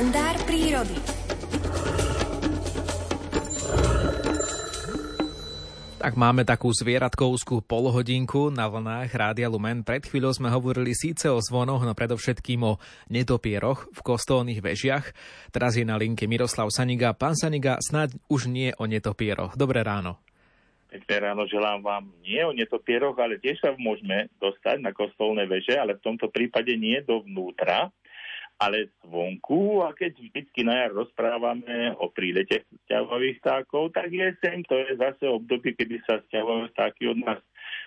kalendár prírody. Tak máme takú zvieratkovskú polhodinku na vlnách Rádia Lumen. Pred chvíľou sme hovorili síce o zvonoch, no predovšetkým o netopieroch v kostolných vežiach. Teraz je na linke Miroslav Saniga. Pán Saniga, snáď už nie o netopieroch. Dobré ráno. Pekné ráno želám vám nie o netopieroch, ale tiež sa môžeme dostať na kostolné veže, ale v tomto prípade nie dovnútra, ale zvonku a keď vždycky na jar rozprávame o prílete sťahových vtákov, tak jeseň to je zase obdobie, kedy sa sťahové vtáky od nás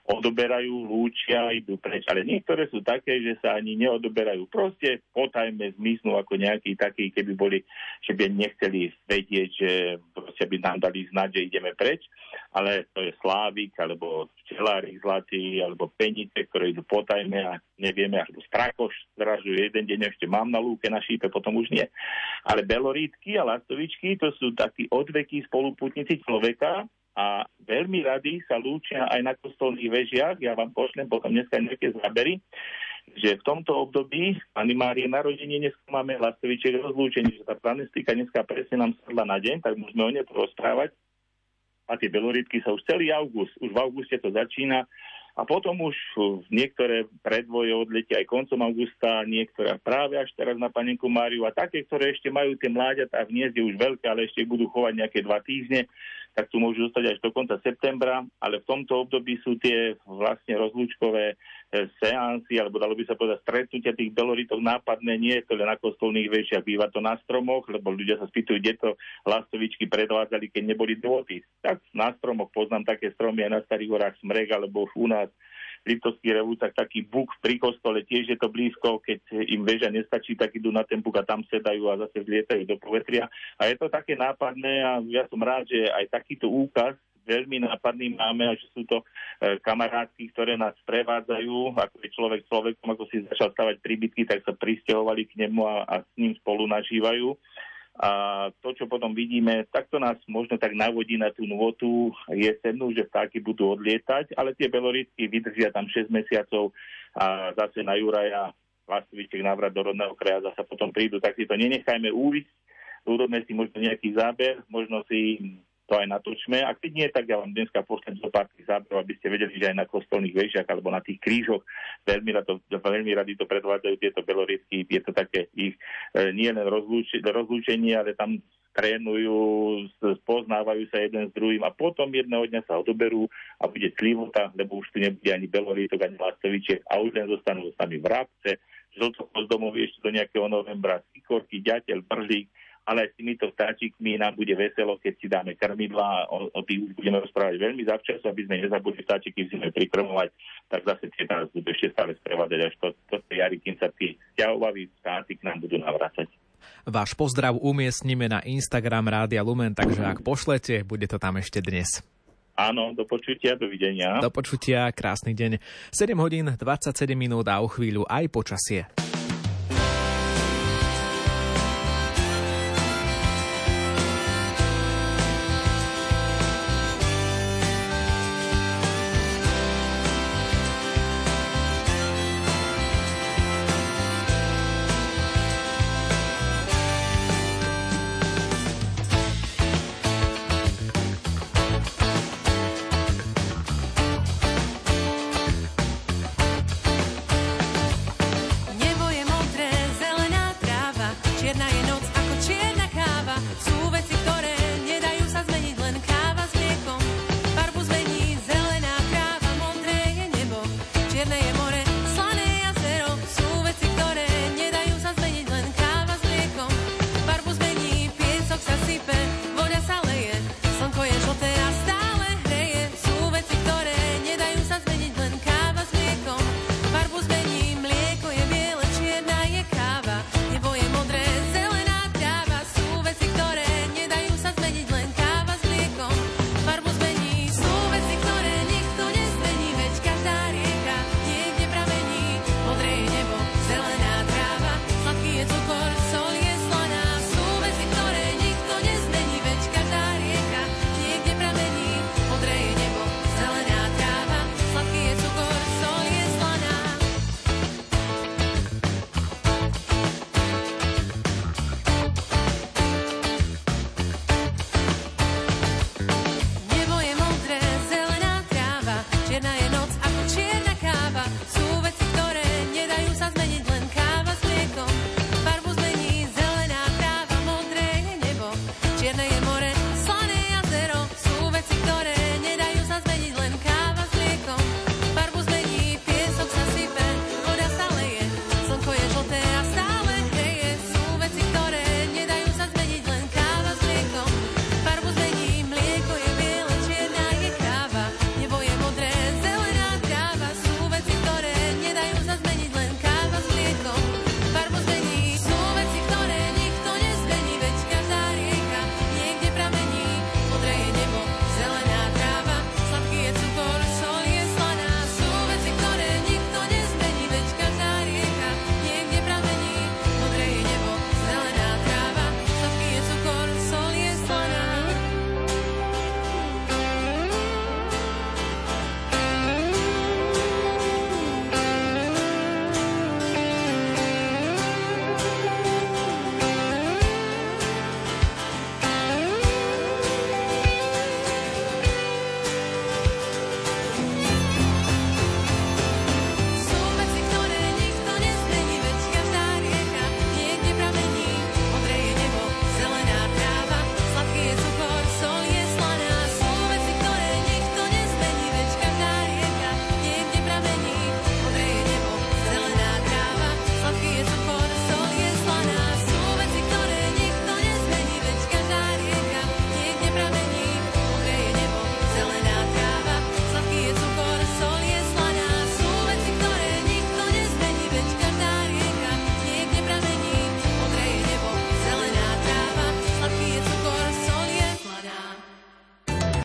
odoberajú, lúčia, idú preč. Ale niektoré sú také, že sa ani neodoberajú. Proste potajme zmiznú ako nejaký taký, keby boli, že by nechceli vedieť, že proste by nám dali znať, že ideme preč. Ale to je slávik, alebo včelári zlatý, alebo penice, ktoré idú potajme a nevieme, alebo strakoš zražujú jeden deň ešte mám na lúke, na šípe, potom už nie. Ale belorítky a lastovičky, to sú takí odvekí spoluputníci človeka, a veľmi rady sa lúčia aj na kostolných vežiach. Ja vám pošlem potom dneska nejaké zábery, že v tomto období Pani Márie narodenie dneska máme lastoviček rozlúčenie, že tá planistika dneska presne nám sadla na deň, tak môžeme o nej porozprávať. A tie beloritky sa už celý august, už v auguste to začína, a potom už niektoré predvoje odletia aj koncom augusta, niektoré práve až teraz na panenku Máriu. A také, ktoré ešte majú tie mláďatá v hniezde už veľké, ale ešte budú chovať nejaké dva týždne, tak tu môžu zostať až do konca septembra, ale v tomto období sú tie vlastne rozlúčkové e, seansy, alebo dalo by sa povedať stretnutia tých beloritov nápadné, nie je to len na kostolných vešiach, býva to na stromoch, lebo ľudia sa spýtujú, kde to lastovičky predvádzali, keď neboli dôty. Tak na stromoch poznám také stromy aj na Starých horách Smrek, alebo u nás Liptovský revú, tak taký buk pri kostole, tiež je to blízko, keď im väža nestačí, tak idú na ten buk a tam sedajú a zase vlietajú do povetria. A je to také nápadné a ja som rád, že aj takýto úkaz veľmi nápadný máme a že sú to e, kamarátky, ktoré nás prevádzajú, ako je človek človekom, ako si začal stavať príbytky, tak sa pristahovali k nemu a, a s ním spolu nažívajú. A to, čo potom vidíme, tak to nás možno tak navodí na tú nôtu jesennú, že vtáky budú odlietať, ale tie beloritky vydržia tam 6 mesiacov a zase na Juraja Vlastoviček návrat do rodného kraja zase potom prídu, tak si to nenechajme újsť, urobme si možno nejaký záber, možno si to aj natočme. A keď nie, tak ja vám dneska pošlem zo pár záberov, aby ste vedeli, že aj na kostolných vežiach alebo na tých krížoch veľmi, rado, veľmi radi to predvádzajú tieto belorisky. Je to také ich e, nie len rozlúč, rozlúčenie, ale tam trénujú, spoznávajú sa jeden s druhým a potom jedného dňa sa odoberú a bude slivota, lebo už tu nebude ani belorítok, ani lastovičiek a už len zostanú sami vrabce, žltochod domovy ešte do nejakého novembra, sikorky, ďateľ, bržík, ale aj s týmito vtáčikmi nám bude veselo, keď si dáme krmidla, o, o tých už budeme rozprávať veľmi zavčasu, aby sme nezabudli vtáčiky v zime prikrmovať, tak zase tie nás budú ešte stále sprevádzať až to, to jary, kým sa tí vzťahovaví vtáci k nám budú navracať. Váš pozdrav umiestnime na Instagram Rádia Lumen, takže ak pošlete, bude to tam ešte dnes. Áno, do počutia, dovidenia. Do počutia, krásny deň. 7 hodín 27 minút a o chvíľu aj počasie.